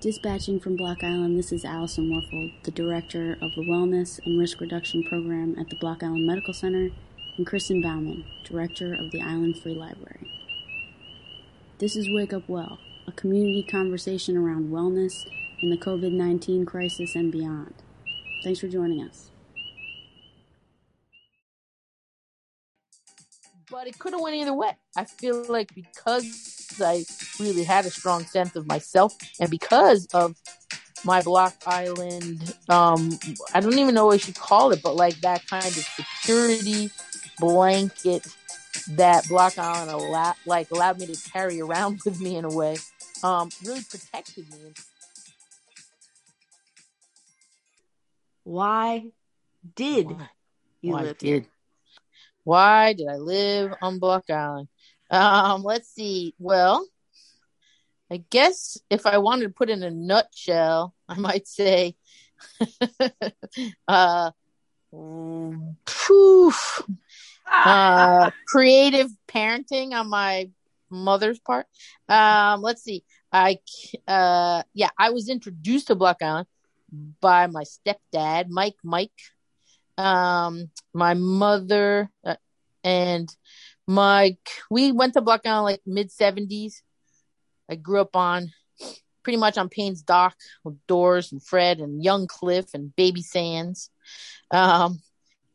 Dispatching from Block Island, this is Allison Warfel, the director of the Wellness and Risk Reduction Program at the Block Island Medical Center, and Kristen Bauman, director of the Island Free Library. This is Wake Up Well, a community conversation around wellness in the COVID 19 crisis and beyond. Thanks for joining us. But it could have went either way. I feel like because I really had a strong sense of myself, and because of my Block Island, um, I don't even know what you call it, but like that kind of security blanket that Block Island allowed, like allowed me to carry around with me in a way, um, really protected me. Why did Why? you Why live did? Here? Why did I live on Block Island? Um, let's see. Well, I guess if I wanted to put in a nutshell, I might say, uh, poof, uh, creative parenting on my mother's part. Um, let's see. I, uh, yeah, I was introduced to Block Island by my stepdad, Mike, Mike. Um, my mother, uh, and Mike, we went to Block Island like mid 70s. I grew up on pretty much on Payne's Dock with Doors and Fred and Young Cliff and Baby Sands. Um,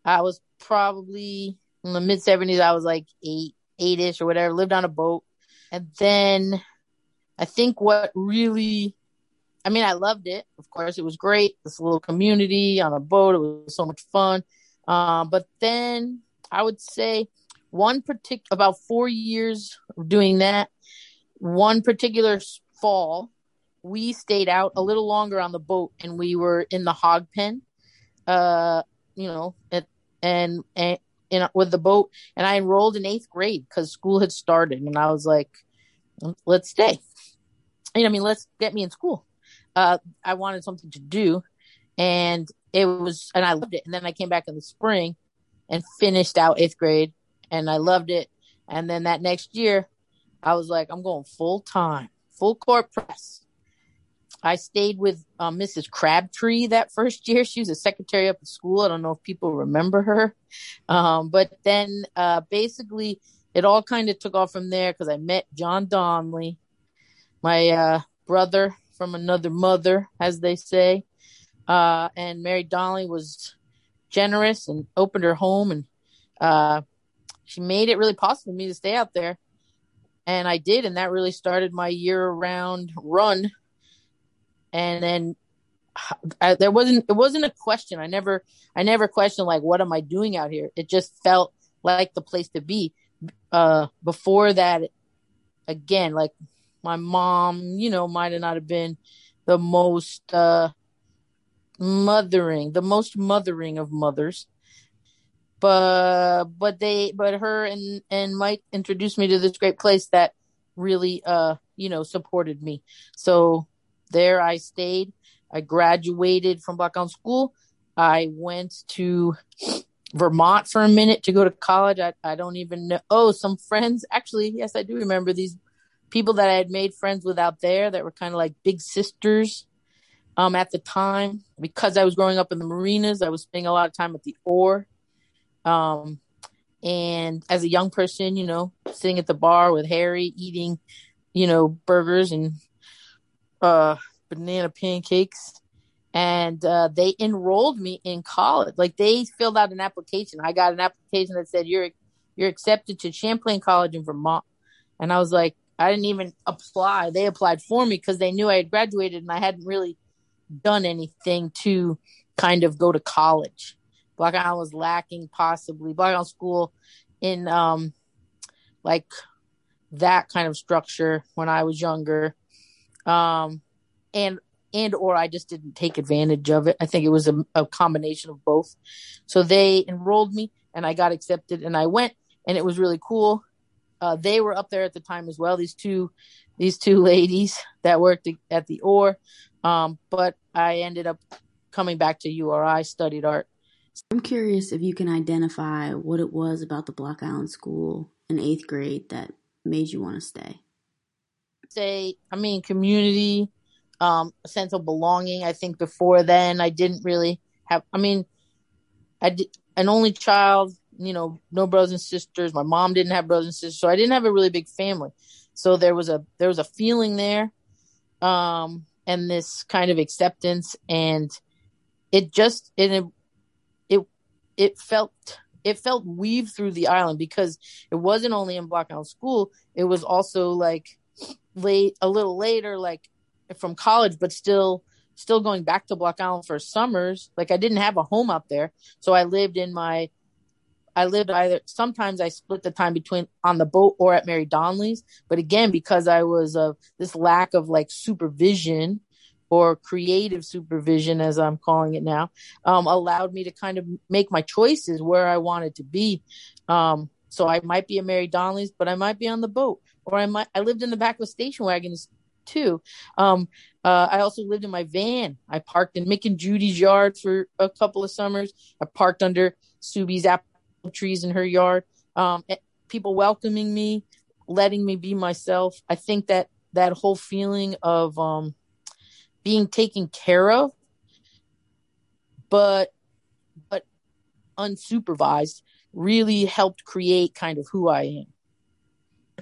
I was probably in the mid 70s, I was like eight, eight ish or whatever, lived on a boat. And then I think what really, I mean, I loved it. Of course, it was great. This little community on a boat. It was so much fun. Um, but then I would say one particular about four years of doing that. One particular fall, we stayed out a little longer on the boat, and we were in the hog pen. Uh, you know, at, and and in with the boat, and I enrolled in eighth grade because school had started, and I was like, let's stay. And I mean, let's get me in school. Uh, I wanted something to do, and it was, and I loved it. And then I came back in the spring and finished out eighth grade and I loved it. And then that next year, I was like, I'm going full time, full court press. I stayed with uh, Mrs. Crabtree that first year. She was a secretary up at school. I don't know if people remember her. Um, but then uh, basically, it all kind of took off from there because I met John Donnelly, my uh, brother from another mother, as they say. Uh, and Mary Donnelly was generous and opened her home and uh, she made it really possible for me to stay out there and i did and that really started my year round run. And then I, there wasn't it wasn't a question. I never i never questioned like what am i doing out here? It just felt like the place to be. Uh before that again like my mom you know might have not have been the most uh mothering the most mothering of mothers but but they but her and and Mike introduced me to this great place that really uh you know supported me. So there I stayed. I graduated from Island School. I went to Vermont for a minute to go to college. I, I don't even know. Oh, some friends. Actually, yes, I do remember these people that I had made friends with out there that were kind of like big sisters um, at the time. Because I was growing up in the marinas, I was spending a lot of time at the oar. Um, and as a young person, you know, sitting at the bar with Harry, eating, you know, burgers and uh, banana pancakes. And uh, they enrolled me in college. Like they filled out an application. I got an application that said you're you're accepted to Champlain College in Vermont. And I was like, I didn't even apply. They applied for me because they knew I had graduated and I hadn't really done anything to kind of go to college. Block Island was lacking possibly. Block Island School in um like that kind of structure when I was younger. Um and and or I just didn't take advantage of it. I think it was a, a combination of both. So they enrolled me and I got accepted and I went and it was really cool. Uh, they were up there at the time as well. These two, these two ladies that worked at the Oar. Um, but I ended up coming back to URI, studied art, I'm curious if you can identify what it was about the Block Island School in eighth grade that made you want to stay. Say, I mean, community, um, a sense of belonging. I think before then I didn't really have. I mean, I did an only child. You know, no brothers and sisters. My mom didn't have brothers and sisters, so I didn't have a really big family. So there was a there was a feeling there, um, and this kind of acceptance, and it just it it it felt it felt weaved through the island because it wasn't only in Island School, it was also like late a little later, like from college, but still still going back to Block Island for summers. Like I didn't have a home up there. So I lived in my I lived either sometimes I split the time between on the boat or at Mary Donnelly's. But again, because I was of this lack of like supervision or creative supervision, as I'm calling it now, um, allowed me to kind of make my choices where I wanted to be. Um, so I might be at Mary Donnelly's, but I might be on the boat, or I might. I lived in the back of a station wagon too. Um, uh, I also lived in my van. I parked in Mick and Judy's yard for a couple of summers. I parked under Subi's apple trees in her yard. Um, eh, people welcoming me, letting me be myself. I think that that whole feeling of um, being taken care of, but but unsupervised, really helped create kind of who I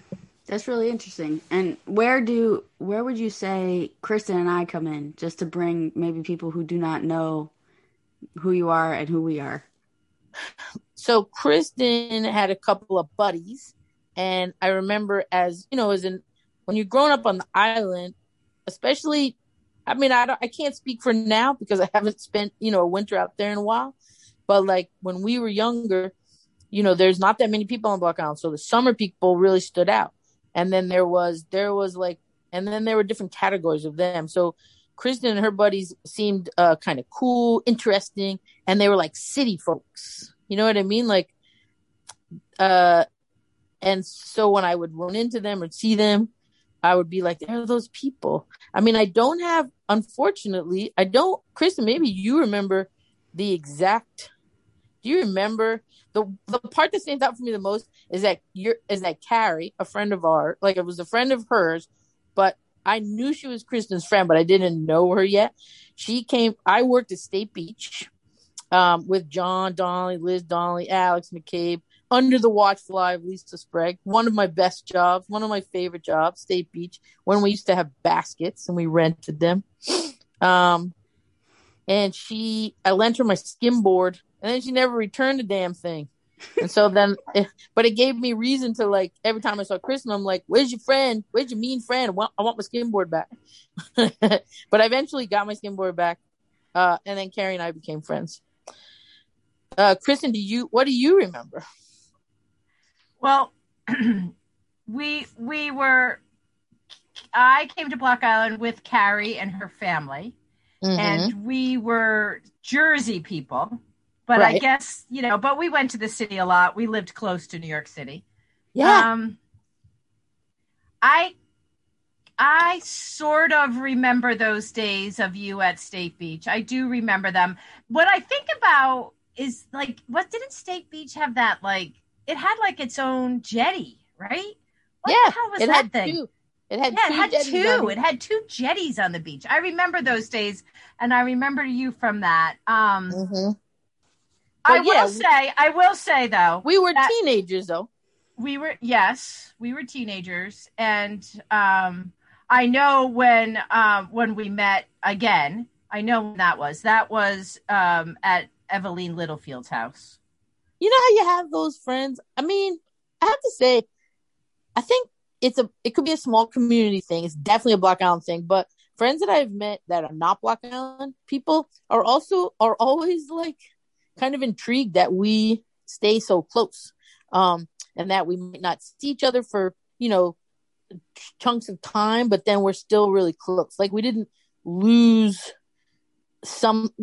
am. That's really interesting. And where do where would you say Kristen and I come in just to bring maybe people who do not know who you are and who we are? So Kristen had a couple of buddies and I remember as, you know, as in when you're growing up on the island, especially I mean, I don't, I can't speak for now because I haven't spent, you know, a winter out there in a while. But like when we were younger, you know, there's not that many people on Block Island. So the summer people really stood out. And then there was, there was like, and then there were different categories of them. So Kristen and her buddies seemed uh, kind of cool, interesting, and they were like city folks. You know what I mean? Like, uh, and so when I would run into them or see them, I would be like, there are those people. I mean, I don't have, unfortunately, I don't, Kristen, maybe you remember the exact, do you remember the, the part that stands out for me the most is that you're, is that Carrie, a friend of ours, like it was a friend of hers, but I knew she was Kristen's friend, but I didn't know her yet. She came, I worked at State Beach, um, with John Donnelly, Liz Donnelly, Alex McCabe, under the watchful eye of Lisa Sprague. One of my best jobs, one of my favorite jobs, State Beach, when we used to have baskets and we rented them. Um, and she, I lent her my skimboard, and then she never returned the damn thing. And so then, but it gave me reason to like every time I saw Kristen, I'm like, "Where's your friend? Where's your mean friend? I want, I want my skimboard back." but I eventually got my skimboard back, uh, and then Carrie and I became friends. Uh, Kristen, do you what do you remember? Well, we we were. I came to Block Island with Carrie and her family, mm-hmm. and we were Jersey people. But right. I guess you know, but we went to the city a lot. We lived close to New York City. Yeah. Um, I I sort of remember those days of you at State Beach. I do remember them. What I think about is like, what didn't State Beach have that like it had like its own jetty, right? What yeah, the hell was that thing? Two. It had yeah, it had two. It had two jetties on the beach. I remember those days, and I remember you from that. Um, mm-hmm. I yeah, will say, I will say though, we were teenagers though. We were yes, we were teenagers, and um, I know when um, when we met again. I know when that was. That was um, at Eveline Littlefield's house you know how you have those friends? I mean, I have to say, I think it's a it could be a small community thing. It's definitely a Block Island thing, but friends that I've met that are not Block Island people are also are always like kind of intrigued that we stay so close. Um and that we might not see each other for, you know, chunks of time, but then we're still really close. Like we didn't lose some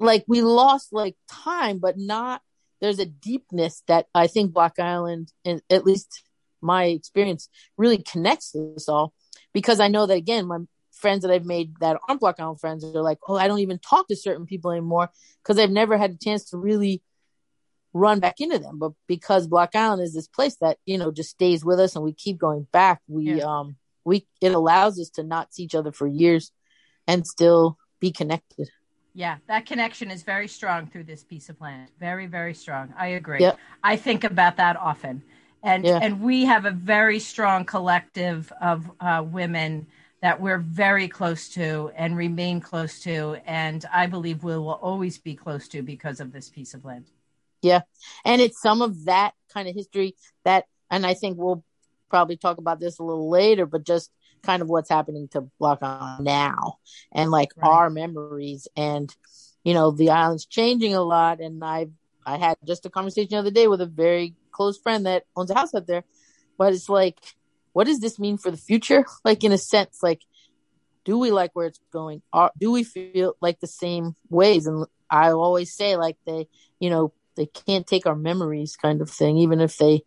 like we lost like time, but not there's a deepness that I think Block Island, and at least my experience, really connects us all. Because I know that again, my friends that I've made that aren't Block Island friends are like, oh, I don't even talk to certain people anymore because I've never had a chance to really run back into them. But because Block Island is this place that you know just stays with us and we keep going back, we yeah. um we it allows us to not see each other for years. and still be connected. Yeah, that connection is very strong through this piece of land. Very, very strong. I agree. Yep. I think about that often, and Yeah. and we have a very strong collective of uh, women that we're very close to and remain close to, and I believe we will always be close to because of this piece of land. Yeah. And it's some of that kind of history that and i think we'll probably talk about this a little later but just kind of what's happening to block on now and like Right. our memories. And you know the island's changing a lot. And i i had just a conversation the other day with a very close friend that owns a house out there. But it's like what does this mean for the future? Like in a sense like do we like where it's going? Are, do we feel like the same ways? And i always say like they you know they can't take our memories kind of thing even if they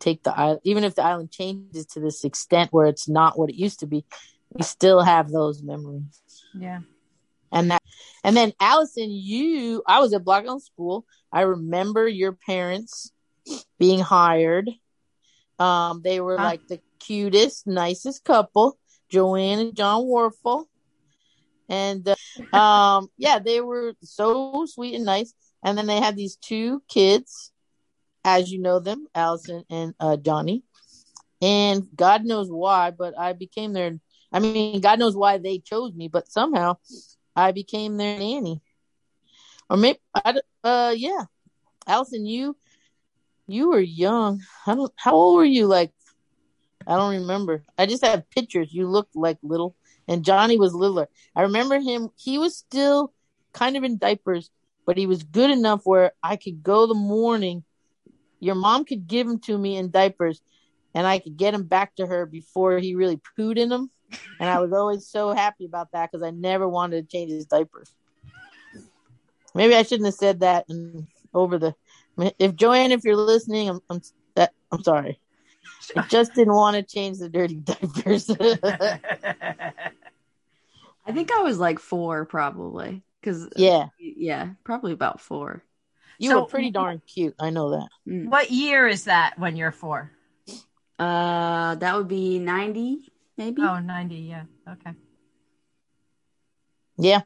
take the island even if the island changes to this extent where it's not what it used to be we still have those memories. Yeah. and that and then allison you i was at block island school. I remember your parents being hired. Um they were Huh. like the cutest nicest couple joanne and john warfel. And uh, um yeah they were so sweet and nice. And then they had these two kids as you know them allison and uh johnny and god knows why but i became their i mean god knows why they chose me but somehow i became their nanny. Or maybe I, uh yeah. Allison you you were young. I don't how old were you? Like i don't remember. I just have pictures. You looked like little. And johnny was littler. I remember him. He was still kind of in diapers but he was good enough where i could go the morning your mom could give him to me in diapers and I could get him back to her before he really pooed in them. And I was always so happy about that because I never wanted to change his diapers. Maybe I shouldn't have said that and over the. If Joanne, if you're listening, I'm I'm that I'm sorry. I just didn't want to change the dirty diapers. I think I was like four, probably. Because uh, yeah, yeah, probably about four. You So- were pretty darn cute. I know that. Mm. what year is that when you're four? Uh, that would be ninety, maybe. Oh, 90, yeah. Okay. Yeah.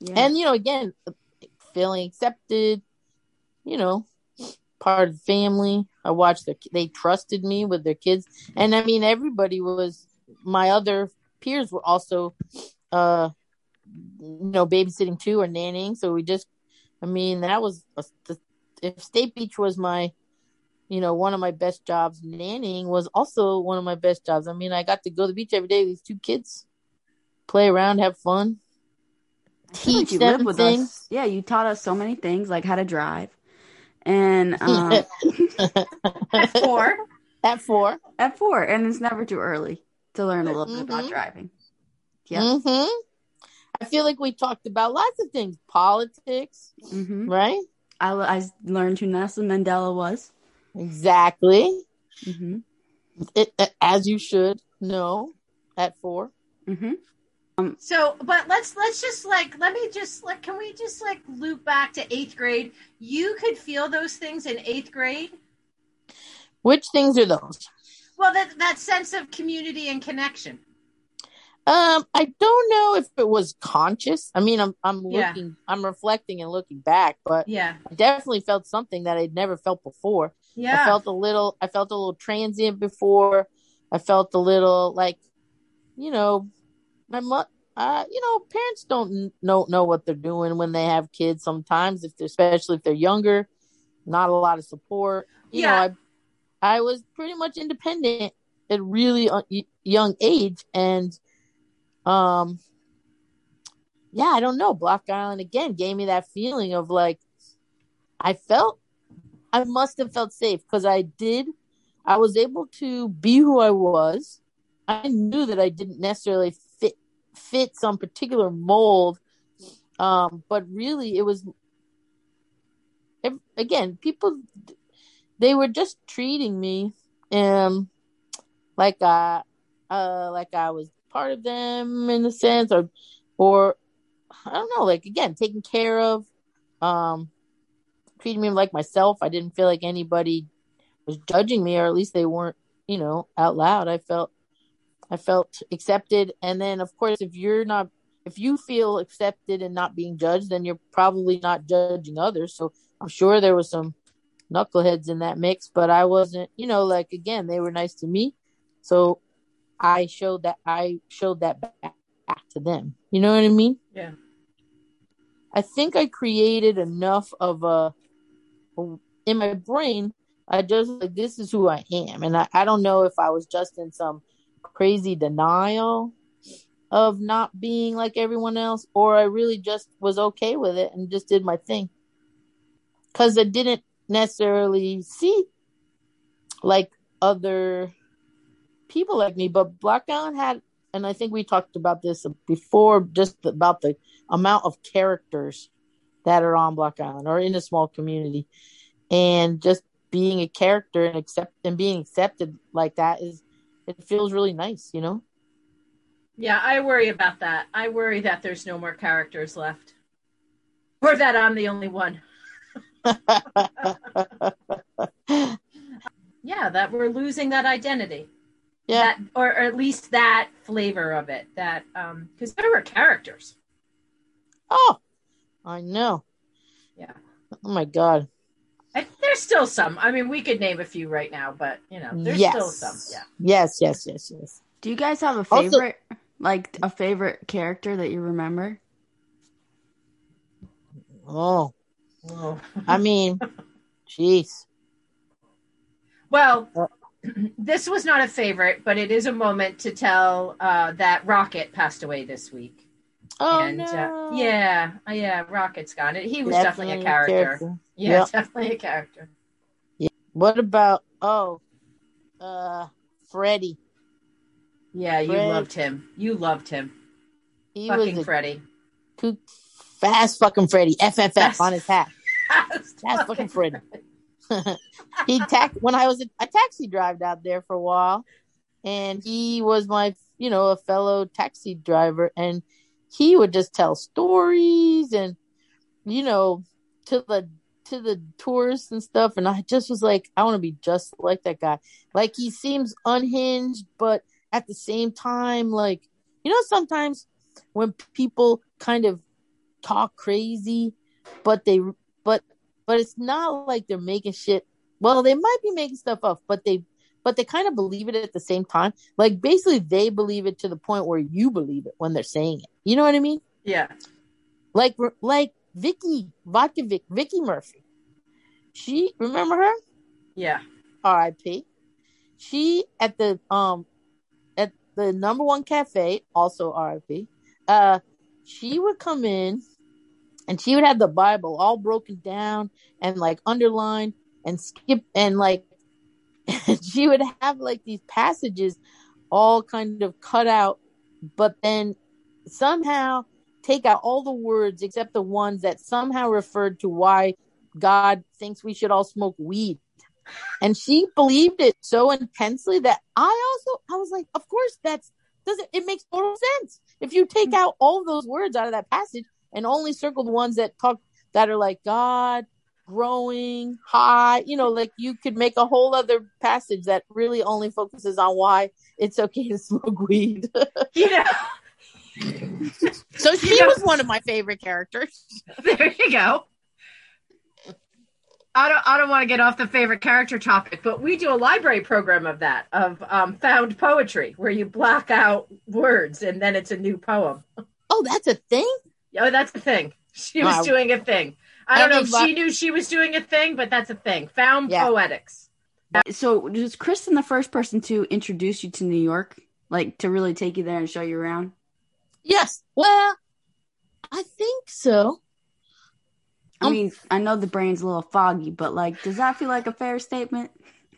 yeah. And you know, again, feeling accepted, you know, part of the family. I watched their they trusted me with their kids. And I mean everybody was my other peers were also uh you know, babysitting too or nannying. So we just I mean, that was a, the, if State Beach was my you know, one of my best jobs, nannying was also one of my best jobs. I mean, I got to go to the beach every day with these two kids, play around, have fun. Like teach you them things. us. Yeah, you taught us so many things, like how to drive. And um, At four. At four. at four, and it's never too early to learn a little bit about Mhm. driving. Yeah. hmm I feel like we talked about lots of things, politics, hmm right? I, I learned who Nelson Mandela was. Exactly. hmm It, as you should know at four. hmm So, but let's let's just like let me just like can we just like loop back to eighth grade? You could feel those things in eighth grade. Which things are those? Well, that that sense of community and connection. Um, I don't know if it was conscious. I mean, I'm I'm Yeah. looking, I'm reflecting and looking back, but Yeah, I definitely felt something that I'd never felt before. yeah. I felt a little I felt a little transient before. I felt a little like, you know, my mo- uh, you know, parents don't know know what they're doing when they have kids. Sometimes, if they're especially if they're younger, not a lot of support. You Yeah. know, I I was pretty much independent at really uh, young age, and um, yeah, I don't know. Block Island again gave me that feeling of like I felt I must have felt safe because I did. I was able to be who I was. I knew that I didn't necessarily fit fit some particular mold, um, but really it was. ev- Again, people they were just treating me, um, like I, uh, like I was part of them in a sense, or, or I don't know, like again, taken care of, um, treating me like myself. I didn't feel like anybody was judging me, or at least they weren't, you know, out loud. I felt, I felt accepted. And then, of course, if you're not, if you feel accepted and not being judged, then you're probably not judging others. So I'm sure there was some knuckleheads in that mix, but I wasn't, you know, like again, they were nice to me. So I showed that I showed that back to them. You know what I mean? Yeah. I think I created enough of a in my brain. I just like this is who I am, and I, I don't know if I was just in some crazy denial of not being like everyone else, or I really just was okay with it and just did my thing. Because I didn't necessarily see like other people like me, but Block Island had, and I think we talked about this before, just about the amount of characters that are on Block Island or in a small community, and just being a character and accept and being accepted like that is it feels really nice, you know. Yeah, I worry about that. I worry that there's no more characters left, or that I'm the only one. yeah, that we're losing that identity. Yeah, that, or, or at least that flavor of it. That um, because there were characters. Oh, I know. Yeah. Oh my god. I, there's still some. I mean, we could name a few right now, but you know, there's yes. still some. Yeah. Yes, yes, yes, yes. Do you guys have a Also- favorite, like a favorite character that you remember? Oh, Oh. I mean, jeez. Well, this was not a favorite, but it is a moment to tell uh, that Rocket passed away this week. Oh and no. uh, yeah, uh, yeah, Rocket's gone. He was definitely, a character. Yeah, Yep. definitely a character. Yeah. What about oh, uh, Freddie? Yeah, you loved him. You loved him. He Fucking was a Freddie. kook, fast fucking Freddie. FFF Fast. on his hat. Fast fucking Freddie. he tax when I was a, taxi drived out there for a while, and he was my you know a fellow taxi driver, and he would just tell stories and you know to the to the tourists and stuff, and I just was like, I want to be just like that guy. Like he seems unhinged, but at the same time, like you know, sometimes when people kind of talk crazy, but they but but it's not like they're making shit. Well, they might be making stuff up, but they but they kind of believe it at the same time. Like basically, they believe it to the point where you believe it when they're saying it. You know what I mean? Yeah. Like like Vicky Vodka Vic Vicky Murphy. She remember her? Yeah. R.I.P. She at the um at the number one cafe, also R.I.P. Uh, she would come in, and she would have the Bible all broken down and like underlined and skip and like she would have like these passages all kind of cut out, but then somehow take out all the words except the ones that somehow referred to why God thinks we should all smoke weed. And she believed it so intensely that I also I was like, of course that's doesn't it makes total sense. If you take mm-hmm. out all those words out of that passage and only circle the ones that talk that are like God, growing, high, you know, like you could make a whole other passage that really only focuses on why it's okay to smoke weed. You know, so she You know- was one of my favorite characters. there you go. I don't. I don't want to get off the favorite character topic, but we do a library program of that of um, found poetry, where you block out words and then it's a new poem. Oh, that's a thing? Oh, that's a thing. She was Wow. doing a thing. I don't know if Everybody- she knew she was doing a thing, but that's a thing. Found Yeah. poetics. So was Kristen the first person to introduce you to New York? Like to really take you there and show you around? Yes. Well, I think so. I Um, mean, I know the brain's a little foggy, but like, does that feel like a fair statement?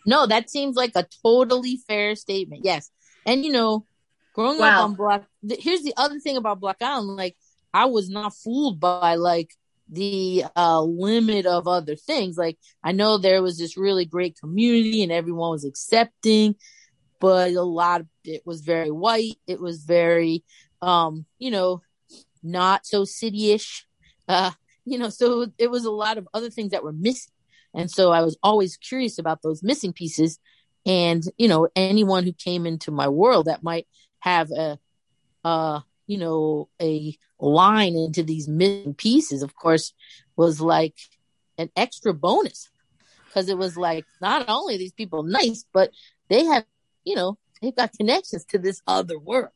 No, that seems like a totally fair statement. Yes. And you know, growing Wow. up on Block, th- here's the other thing about Block Island. Like, I was not fooled by like the uh limit of other things. Like, I know there was this really great community and everyone was accepting, but a lot of it was very white. It was very, um, you know, not so city-ish. Uh, you know, so it was a lot of other things that were missing. And so I was always curious about those missing pieces. And, you know, anyone who came into my world that might have a, uh, you know, a line into these missing pieces, of course, was like an extra bonus because it was like not only these people nice, but they have, you know, they've got connections to this other world.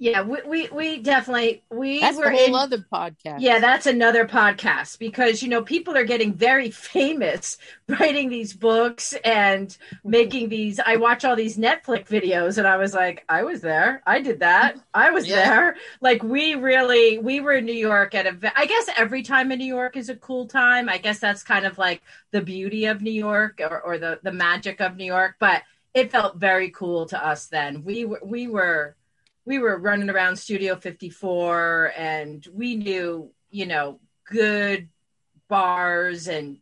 Yeah, we, we, we definitely we that's were a whole in, other podcast. Yeah, that's another podcast because you know people are getting very famous writing these books and making these. I watch all these Netflix videos and I was like, I was there, I did that, I was Yeah. there. Like we really we were in New York at a i guess every time in New York is a cool time. I guess that's kind of like the beauty of New York or, or the the magic of New York. But it felt very cool to us then. We were we were we were running around Studio 54 and we knew, you know, good bars and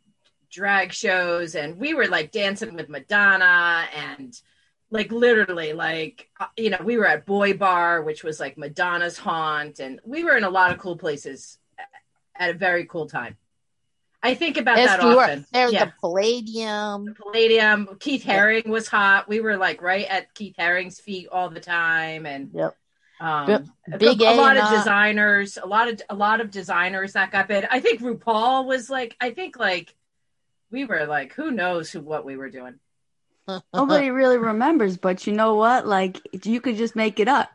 drag shows and we were like dancing with Madonna and like literally like uh, you know, we were at Boy Bar which was like Madonna's haunt and we were in a lot of cool places at a very cool time. I think about Yes, that you were. often. There's yeah. the Palladium. Palladium. Keith Haring was hot. We were like right at Keith Haring's feet all the time, and Yep. um, a, Big a A lot of designers, a lot of a lot of designers that got bid. I think RuPaul was like, I think like we were like, who knows who what we were doing. Nobody really remembers, but you know what? Like you could just make it up.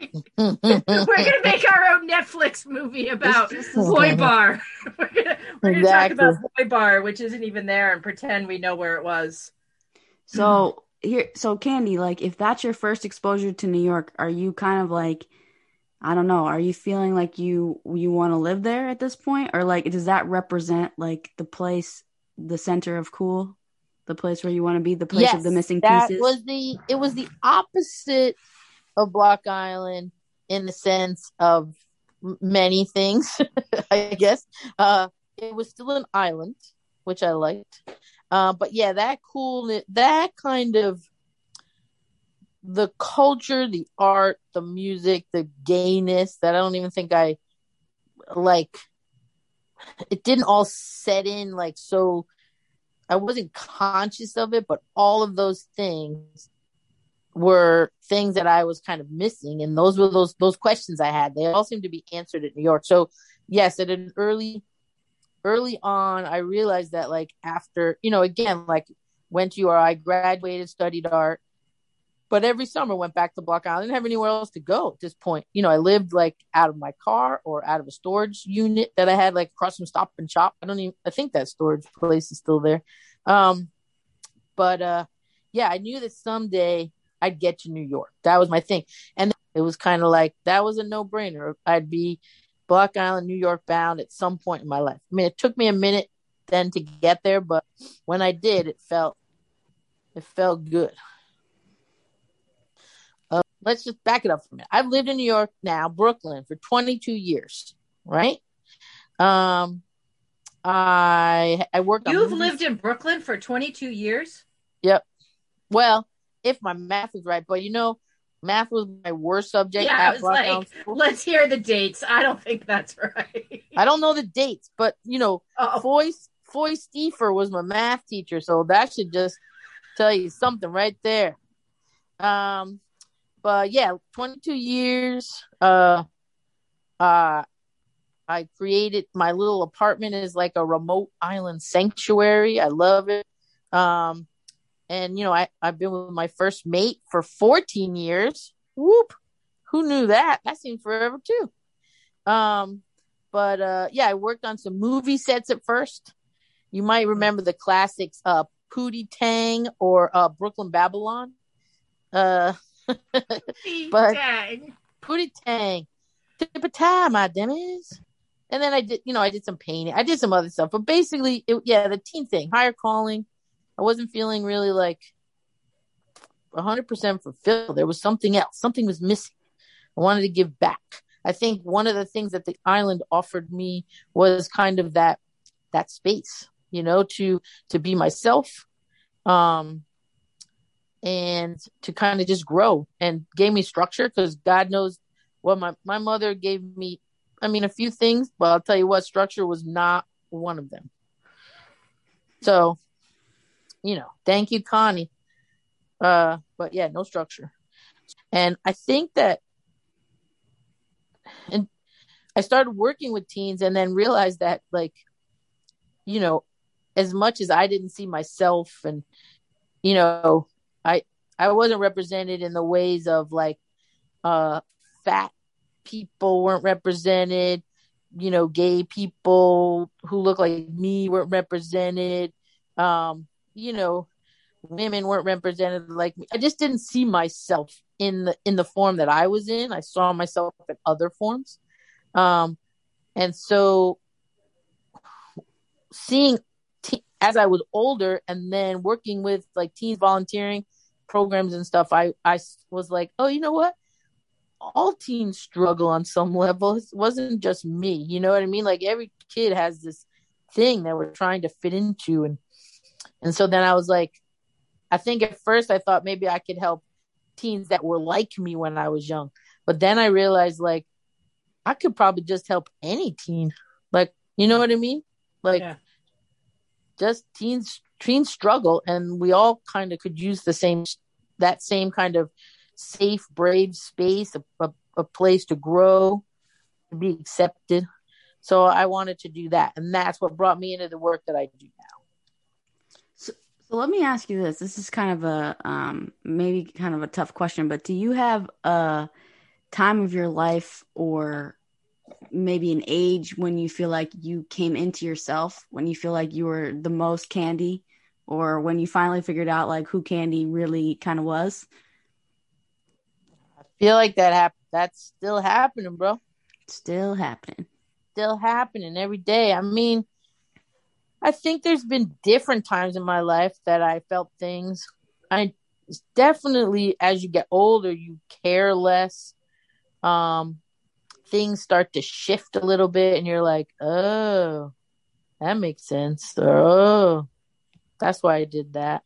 We're gonna make our own Netflix movie about Boy Bar. we're gonna, we're gonna talk about Boy Bar, which isn't even there, and pretend we know where it was. So here, so Candy, like if that's your first exposure to New York, are you kind of like, I don't know, are you feeling like you you want to live there at this point, or like does that represent like the place, the center of cool, the place where you want to be, the place of the missing that pieces? was the it was the opposite of Block Island in the sense of many things, I guess. Uh, it was still an island, which I liked. Uh, but yeah, that cool, that kind of the culture, the art, the music, the gayness that I don't even think I like. It didn't all set in like so. I wasn't conscious of it, but all of those things were things that I was kind of missing, and those were those those questions I had. They all seem to be answered at New York. So yes, at an early early on, I realized that like after you know again like went to URI, graduated, studied art, but every summer went back to Block Island. I didn't have anywhere else to go at this point. You know, I lived like out of my car or out of a storage unit that I had like across from Stop and Shop. I don't even I think that storage place is still there. Um, but uh, yeah, I knew that someday I'd get to New York. That was my thing, and it was kind of like that was a no brainer. I'd be Block Island, New York bound at some point in my life. I mean, it took me a minute then to get there, but when I did, it felt it felt good. Uh, let's just back it up for a minute. I've lived in New York now, Brooklyn, for 22 years, right? Um, I I worked. You've lived in Brooklyn for 22 years. Yep. Well, if my math is right, but you know, math was my worst subject. Yeah, I was like, Let's hear the dates. I don't think that's right. I don't know the dates, but you know, Oh, Foy Foy Stiefer was my math teacher, so that should just tell you something right there. Um, but yeah, 22 years. Uh, uh, I created my little apartment is like a remote island sanctuary. I love it. Um, and you know, I I've been with my first mate for 14 years. Whoop! Who knew that? That seems forever too. Um, but uh, yeah, I worked on some movie sets at first. You might remember the classics, uh, Pootie Tang or uh, Brooklyn Babylon. Uh, but- dang. Pootie Tang, tip of time, my demis. And then I did, you know, I did some painting. I did some other stuff, but basically, it, yeah, the teen thing, higher calling. I wasn't feeling really like 100% fulfilled. There was something else. Something was missing. I wanted to give back. I think one of the things that the island offered me was kind of that that space, you know, to to be myself, um, and to kind of just grow and gave me structure because God knows what my my mother gave me. I mean, a few things, but I'll tell you what, structure was not one of them. So, you know, thank you, Connie. Uh, but yeah, no structure. And I think that and I started working with teens and then realized that like, you know, as much as I didn't see myself and, you know, I, I wasn't represented in the ways of like, uh, fat people weren't represented, you know, gay people who look like me weren't represented. Um, you know, women weren't represented like me. I just didn't see myself in the in the form that I was in. I saw myself in other forms. Um and so seeing te- as I was older and then working with like teen volunteering programs and stuff, I I was like, "Oh, you know what? all teens struggle on some level. It wasn't just me. You know what I mean? Like every kid has this thing that we're trying to fit into and and so then I was like I think at first I thought maybe I could help teens that were like me when I was young. But then I realized like I could probably just help any teen. Like, you know what I mean? Like yeah. just teens teens struggle and we all kind of could use the same that same kind of safe, brave space, a, a, a place to grow, to be accepted. So I wanted to do that. And that's what brought me into the work that I do now. So, let me ask you this. This is kind of a um, maybe kind of a tough question, but do you have a time of your life or maybe an age when you feel like you came into yourself, when you feel like you were the most Candy, or when you finally figured out like who Candy really kind of was? I feel like that hap- that's still happening, bro. Still happening. Still happening every day. I mean, I think there's been different times in my life that I felt things. I definitely, as you get older, you care less. Um, things start to shift a little bit, and you're like, oh, that makes sense. Oh, that's why I did that.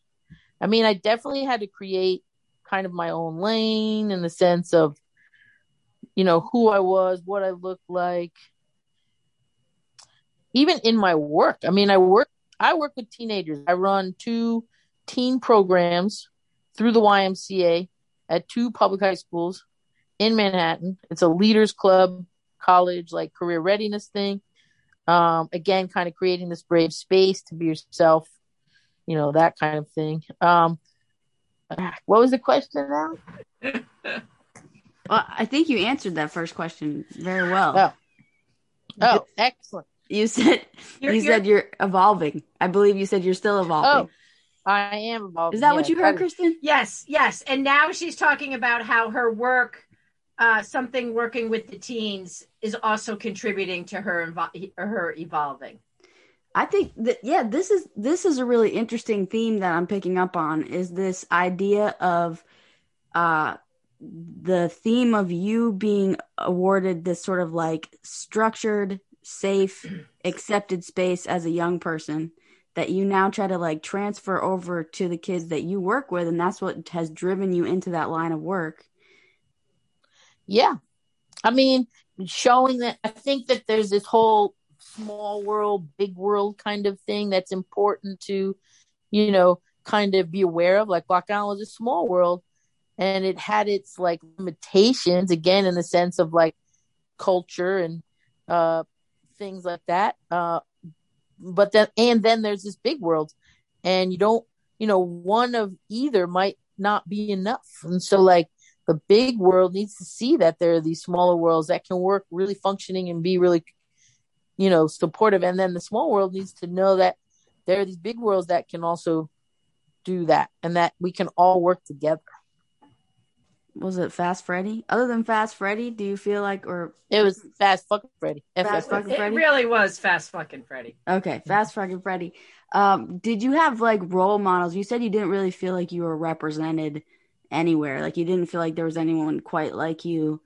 I mean, I definitely had to create kind of my own lane in the sense of, you know, who I was, what I looked like. Even in my work, I mean, I work, I work with teenagers. I run two teen programs through the YMCA at two public high schools in Manhattan. It's a leaders club, college, like career readiness thing. Um, again, kind of creating this brave space to be yourself, you know, that kind of thing. Um, what was the question now? well, I think you answered that first question very well. Oh, oh excellent. You said you're, you you're... said you're evolving. I believe you said you're still evolving. Oh, I am evolving. Is that what you heard, Kristen? Yes, yes. And now she's talking about how her work, uh, something working with the teens, is also contributing to her her evolving. I think that yeah, this is this is a really interesting theme that I'm picking up on is this idea of uh the theme of you being awarded this sort of like structured, safe, accepted space as a young person that you now try to like transfer over to the kids that you work with and that's what has driven you into that line of work. Yeah. I mean, showing that I think that there's this whole small world, big world kind of thing that's important to, you know, kind of be aware of. Like Block Island was a small world and it had its like limitations again in the sense of like culture and uh things like that. Uh but then and then there's this big world and you don't you know, one of either might not be enough. And so like the big world needs to see that there are these smaller worlds that can work really functioning and be really you know, supportive. And then the small world needs to know that there are these big worlds that can also do that and that we can all work together. Was it Fast Freddy? Other than Fast Freddy, do you feel like, or it was Fast fucking Freddy? Fast fucking Freddy. It really was Fast fucking Freddy. Okay, Fast fucking Freddy. Um, did you have like role models? You said you didn't really feel like you were represented anywhere. Like you didn't feel like there was anyone quite like you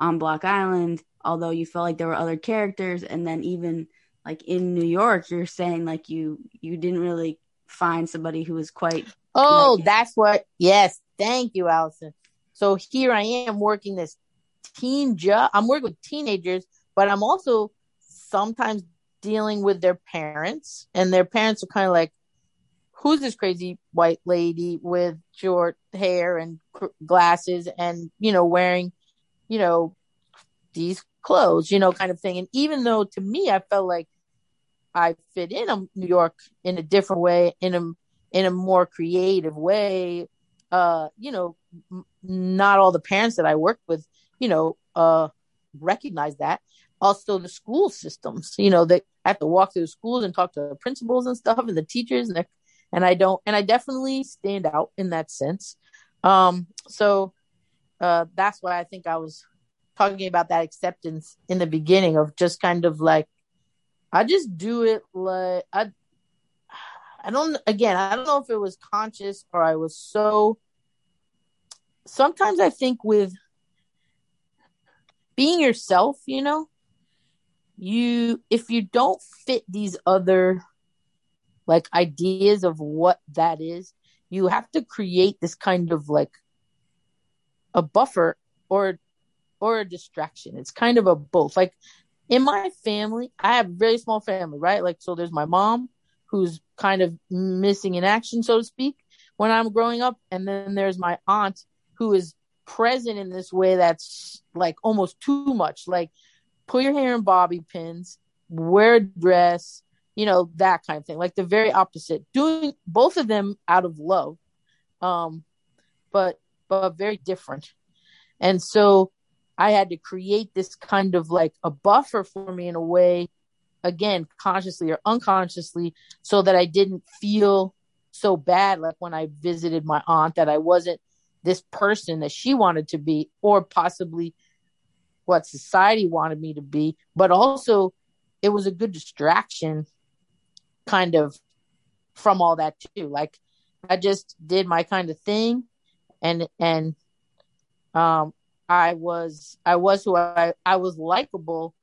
on Block Island although you felt like there were other characters and then even like in New York you're saying like you you didn't really find somebody who was quite Oh, like that's what yes, thank you, Allison. So here I am working this teen job. I'm working with teenagers, but I'm also sometimes dealing with their parents and their parents are kind of like who's this crazy white lady with short hair and glasses and you know wearing you know these clothes, you know, kind of thing. And even though to me, I felt like I fit in New York in a different way, in a in a more creative way. Uh, you know, m- not all the parents that I worked with, you know, uh, recognize that. Also, the school systems, you know, that I have to walk through schools and talk to the principals and stuff and the teachers, and and I don't, and I definitely stand out in that sense. Um, so uh, that's why I think I was talking about that acceptance in the beginning of just kind of like I just do it like I I don't again, I don't know if it was conscious or I was so sometimes I think with being yourself, you know, you if you don't fit these other like ideas of what that is, you have to create this kind of like a buffer or or a distraction. It's kind of a both. Like in my family, I have a very small family, right? Like so there's my mom who's kind of missing in action, so to speak, when I'm growing up, and then there's my aunt who is present in this way that's like almost too much. Like put your hair in bobby pins, wear a dress, you know, that kind of thing. Like the very opposite. Doing both of them out of love. Um but but very different. And so I had to create this kind of like a buffer for me in a way, again, consciously or unconsciously, so that I didn't feel so bad like when I visited my aunt that I wasn't this person that she wanted to be, or possibly what society wanted me to be, but also it was a good distraction kind of from all that too. Like I just did my kind of thing and and um I was I was who I I was likable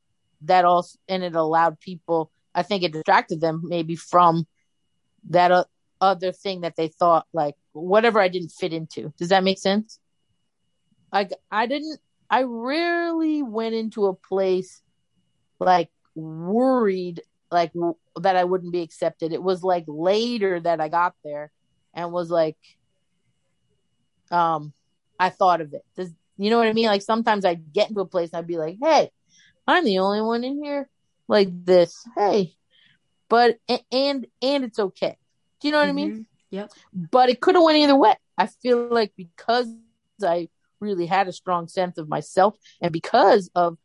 that also and it allowed people I think it distracted them maybe from that uh, other thing that they thought like whatever I didn't fit into. Does that make sense? Like I didn't I rarely went into a place like worried like that I wouldn't be accepted. It was like later that I got there and was like um I thought of it. Does you know what I mean? Like sometimes I get into a place and I'd be like, "Hey, I'm the only one in here like this. Hey." But and and it's okay. Do you know what mm-hmm. I mean? Yep. But it could have went either way. I feel like because I really had a strong sense of myself and because of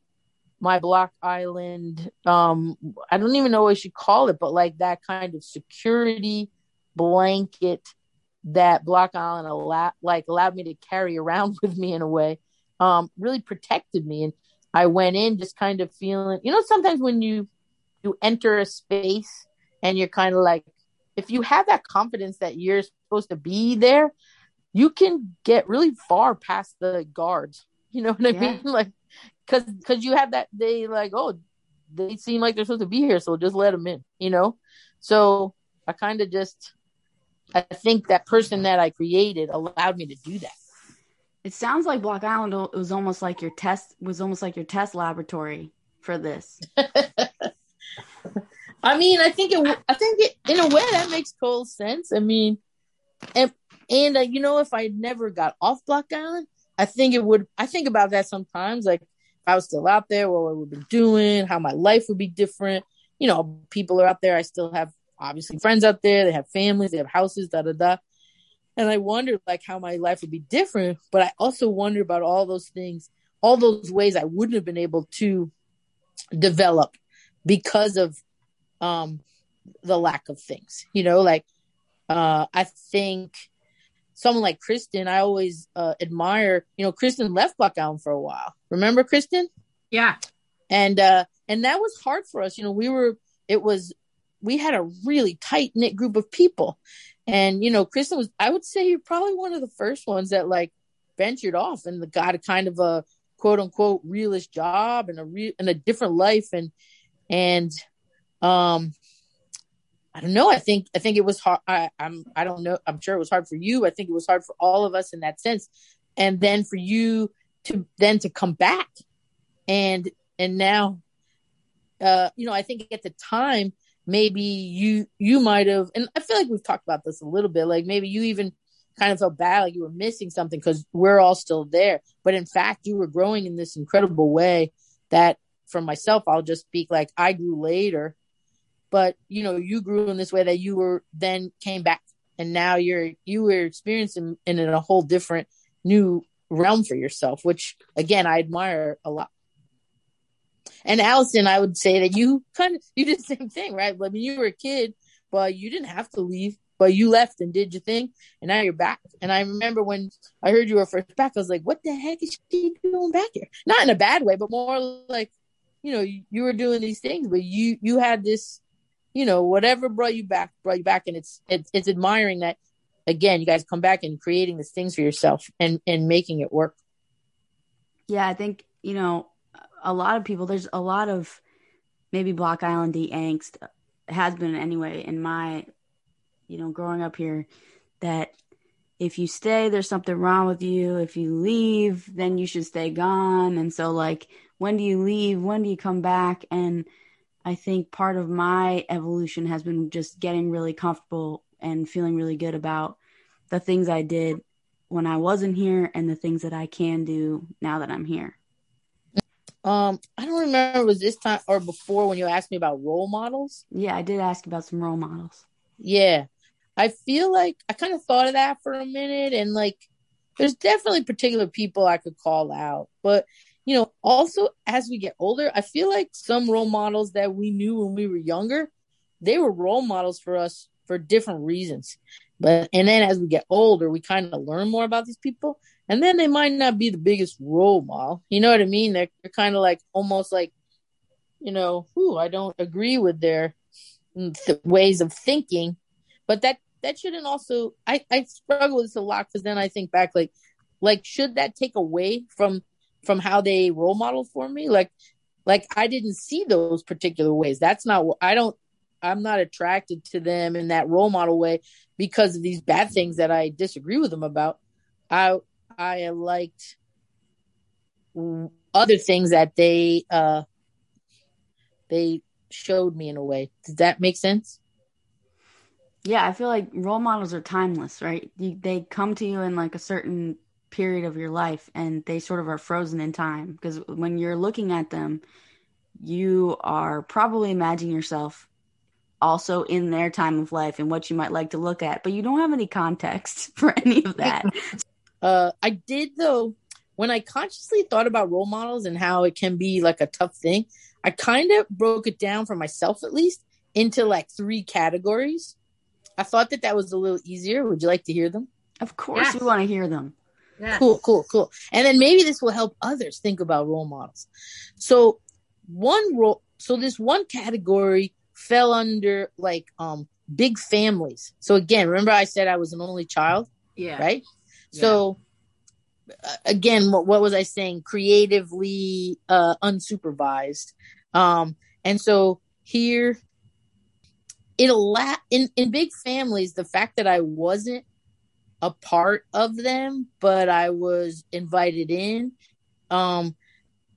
my block island um i don't even know what you should call it but like that kind of security blanket that Block Island allowed like allowed me to carry around with me in a way, um, really protected me. And I went in just kind of feeling, you know, sometimes when you you enter a space and you're kind of like, if you have that confidence that you're supposed to be there, you can get really far past the guards. You know what I yeah. mean? Like, cause, cause you have that, they like, oh, they seem like they're supposed to be here. So just let them in, you know? So I kind of just, I think that person that I created allowed me to do that. It sounds like Block Island It was almost like your test was almost like your test laboratory for this. I mean, I think it. I think it in a way that makes total sense. I mean, and and uh, you know, if I never got off Block Island, I think it would. I think about that sometimes. Like, if I was still out there, what would be doing, how my life would be different. You know, people are out there. I still have obviously friends out there. They have families, they have houses, da da da. And I wonder like how my life would be different, but I also wonder about all those things, all those ways I wouldn't have been able to develop because of um the lack of things. You know, like uh I think someone like Kristen, I always uh, admire. You know, Kristen left Block Island for a while. Remember Kristen? Yeah. And uh and that was hard for us. You know, we were it was we had a really tight knit group of people. And, you know, Kristen was, I would say you're probably one of the first ones that like ventured off and got a kind of a quote unquote realist job and a real and a different life. And, and, um, I don't know. I think, I think it was hard. I, I'm, I don't know. I'm sure it was hard for you. I think it was hard for all of us in that sense. And then for you to then to come back and, and now, uh, you know, I think at the time, maybe you you might have and i feel like we've talked about this a little bit like maybe you even kind of felt bad like you were missing something because we're all still there but in fact you were growing in this incredible way that for myself, I'll just speak like I grew later, but you know, you grew in this way that you were then came back and now you're you were experiencing in, a whole different new realm for yourself, which again I admire a lot. And Allison, I would say that you kind of you did the same thing, right? I mean, you were a kid, but you didn't have to leave, but you left and did your thing, and now you're back. And I remember when I heard you were first back, I was like, "What the heck is she doing back here?" Not in a bad way, but more like, you know, you, you were doing these things, but you you had this, you know, whatever brought you back, brought you back, and it's it's it's admiring that again, you guys come back and creating these things for yourself and and making it work. Yeah, I think you know a lot of people. There's a lot of maybe Block Island angst has been anyway in my you know growing up here that if you stay there's something wrong with you if you leave then you should stay gone and so like when do you leave when do you come back and i think part of my evolution has been just getting really comfortable and feeling really good about the things I did when I wasn't here and the things that I can do now that I'm here. Um, I don't remember was this time or before when you asked me about role models. Yeah, I did ask about some role models. Yeah. I feel like I kind of thought of that for a minute and like there's definitely particular people I could call out. But you know, also as we get older, I feel like some role models that we knew when we were younger, they were role models for us for different reasons. But and then as we get older, we kind of learn more about these people, and then they might not be the biggest role model. You know what I mean? They're, they're kind of like almost like, you know, who I don't agree with their mm, th- ways of thinking, but that that shouldn't also. I I struggle with this a lot because then I think back like, like should that take away from from how they role model for me? Like like I didn't see those particular ways. That's not I don't I'm not attracted to them in that role model way because of these bad things that I disagree with them about. I I liked other things that they uh they showed me in a way. Does that make sense? Yeah, I feel like role models are timeless, right? They come to you in like a certain period of your life and they sort of are frozen in time because when you're looking at them, you are probably imagining yourself also in their time of life and what you might like to look at, but you don't have any context for any of that. uh, I did though, when I consciously thought about role models and how it can be like a tough thing, I kind of broke it down for myself at least into like three categories. I thought that that was a little easier. Would you like to hear them? Of course, yes. we want to hear them. Yes. Cool, cool, cool. And then maybe this will help others think about role models. So, one role, so this one category fell under like um big families. So again, remember I said I was an only child? Yeah. Right? Yeah. So uh, again, what, what was I saying? Creatively uh unsupervised. Um and so here it allow in in big families the fact that I wasn't a part of them but I was invited in um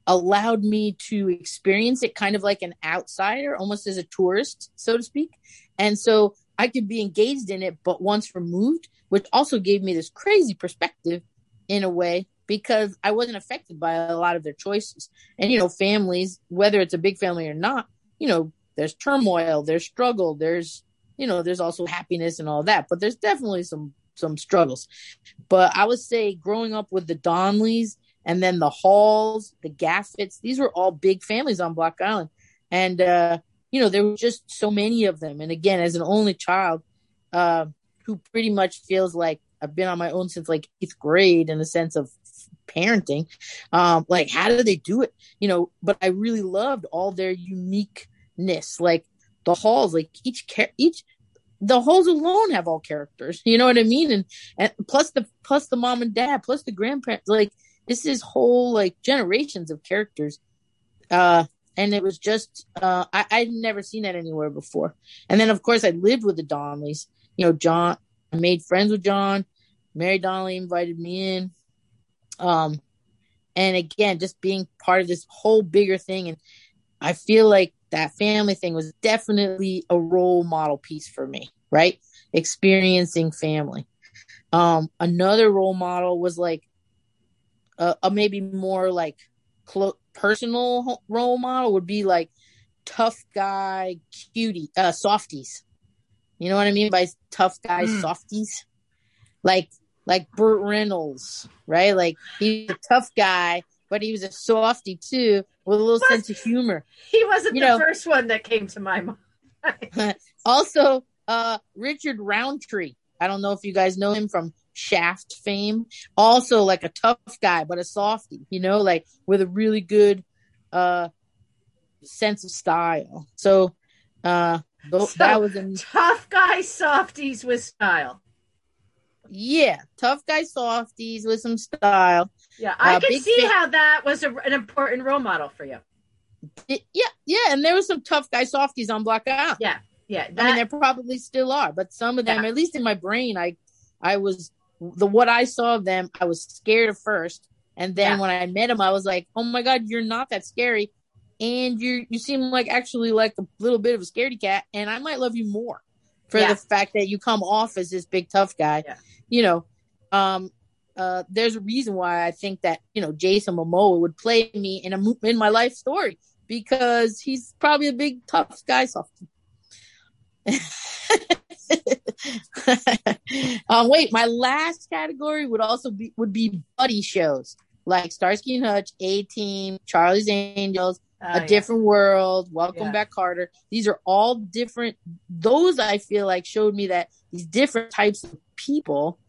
allowed me to experience it kind of like an outsider, almost as a tourist, so to speak. And so I could be engaged in it, but once removed, which also gave me this crazy perspective in a way because I wasn't affected by a lot of their choices. And, you know, families, whether it's a big family or not, you know, there's turmoil, there's struggle, there's, you know, there's also happiness and all that, but there's definitely some, some struggles. But I would say growing up with the Donnellys and then the Halls, the Gaffets. These were all big families on Block Island, and uh, you know there were just so many of them. And again, as an only child, uh, who pretty much feels like I've been on my own since like eighth grade in the sense of parenting. Um, like how do they do it? You know, but I really loved all their uniqueness, like the halls, like each each the halls alone have all characters. You know what I mean? And and plus the plus the mom and dad, plus the grandparents, like this is whole like generations of characters. Uh, and it was just uh, I, I'd never seen that anywhere before. And then of course I lived with the Donnellys. You know, John I made friends with John. Mary Donnelly invited me in. Um, and again, just being part of this whole bigger thing, and I feel like that family thing was definitely a role model piece for me, right? Experiencing family. Um, another role model was like a, a maybe more like clo- personal role model would be like tough guy cutie uh softies. You know what I mean by tough guy mm. softies? Like like Burt Reynolds, right? Like he's a tough guy, but he was a softie too, with a little was, sense of humor. He wasn't you the know, first one that came to my mind. also, uh, Richard Roundtree. I don't know if you guys know him from Shaft fame. Also, like a tough guy, but a softie. You know, like with a really good uh sense of style. So, uh, so, that was a tough guy softies with style. Yeah, tough guy softies with some style. Yeah, I uh, can see how that was a, an important role model for you. It, yeah, yeah, and there was some tough guy softies on Block Out. Yeah, yeah. That, I mean, there probably still are, but some of them, yeah. at least in my brain, I, I was the what I saw of them, I was scared at first, and then yeah. when I met him, I was like, "Oh my god, you're not that scary, and you you seem like actually like a little bit of a scaredy cat, and I might love you more for yeah. the fact that you come off as this big tough guy." you know, um, uh, there's a reason why I think that you know Jason Momoa would play me in a in my life story because he's probably a big tough guy softy. um, wait, my last category would also be would be buddy shows like Starsky and Hutch, A Team, Charlie's Angels, oh, A yeah. Different World, Welcome yeah. Back Kotter. These are all different. Those I feel like showed me that these different types of people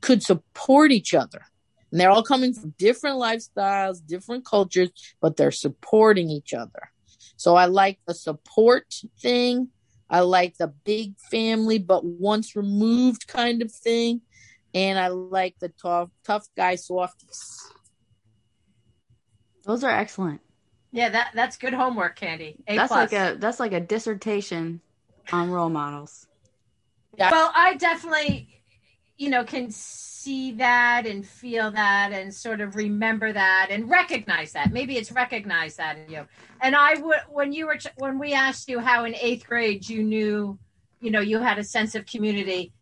could support each other. And they're all coming from different lifestyles, different cultures, but they're supporting each other. So I like the support thing. I like the big family, but once removed kind of thing. And I like the tough, tough guy softies. Those are excellent. Yeah, that that's good homework, Candy. A that's plus. like a that's like a dissertation on role models. Yeah. Well, I definitely, you know, can see that and feel that and sort of remember that and recognize that. Maybe it's recognize that in you. And I would, when you were, when we asked you how in eighth grade you knew, you know, you had a sense of community,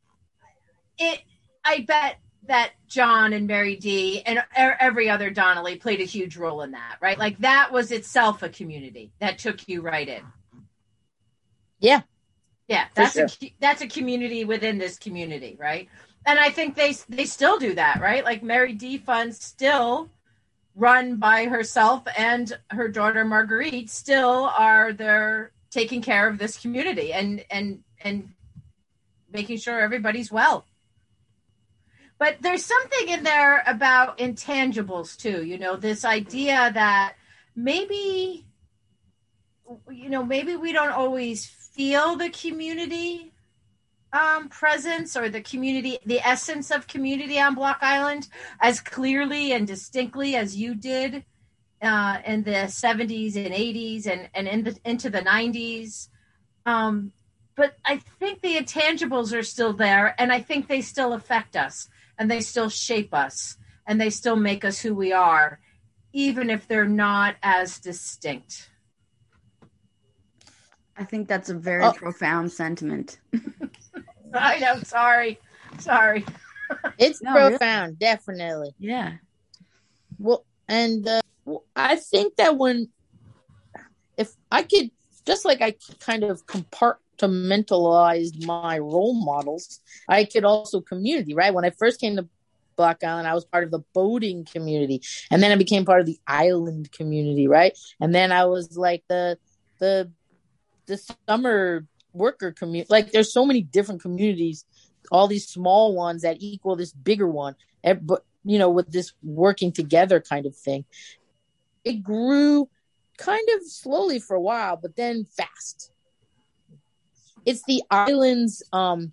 it, I bet that John and Mary D and every other Donnelly played a huge role in that, right? Like that was itself a community that took you right in. Yeah, yeah, that's sure. a that's a community within this community, right? And I think they they still do that, right? Like Mary D Funds still run by herself and her daughter Marguerite still are there taking care of this community and and and making sure everybody's well. But there's something in there about intangibles too, you know, this idea that maybe you know, maybe we don't always feel the community um, presence or the community, the essence of community on Block Island as clearly and distinctly as you did uh, in the 70s and 80s and, and in the, into the 90s. Um, but I think the intangibles are still there, and I think they still affect us, and they still shape us, and they still make us who we are, even if they're not as distinct. I think that's a very oh. profound sentiment. I know. Sorry. Sorry. it's no, profound, really? definitely. Yeah. Well, and uh, I think that when, if I could, just like I kind of compartmentalized my role models, I could also community, right? When I first came to Block Island, I was part of the boating community, and then I became part of the island community, right? And then I was like the the the summer worker community. Like there's so many different communities, all these small ones that equal this bigger one. But you know, with this working together kind of thing, it grew kind of slowly for a while, but then fast. It's the island's um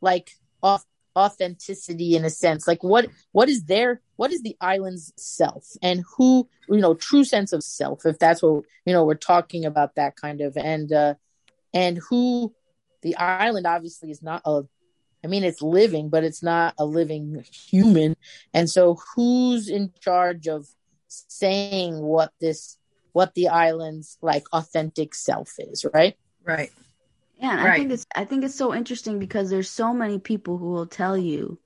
like off authenticity in a sense like what what is their what is the island's self and who you know true sense of self if that's what you know we're talking about that kind of and uh and who the island obviously is not a I mean it's living but it's not a living human. And so who's in charge of saying what this what the island's like authentic self is right? Right. Yeah, right. I think it's I think it's so interesting because there's so many people who will tell you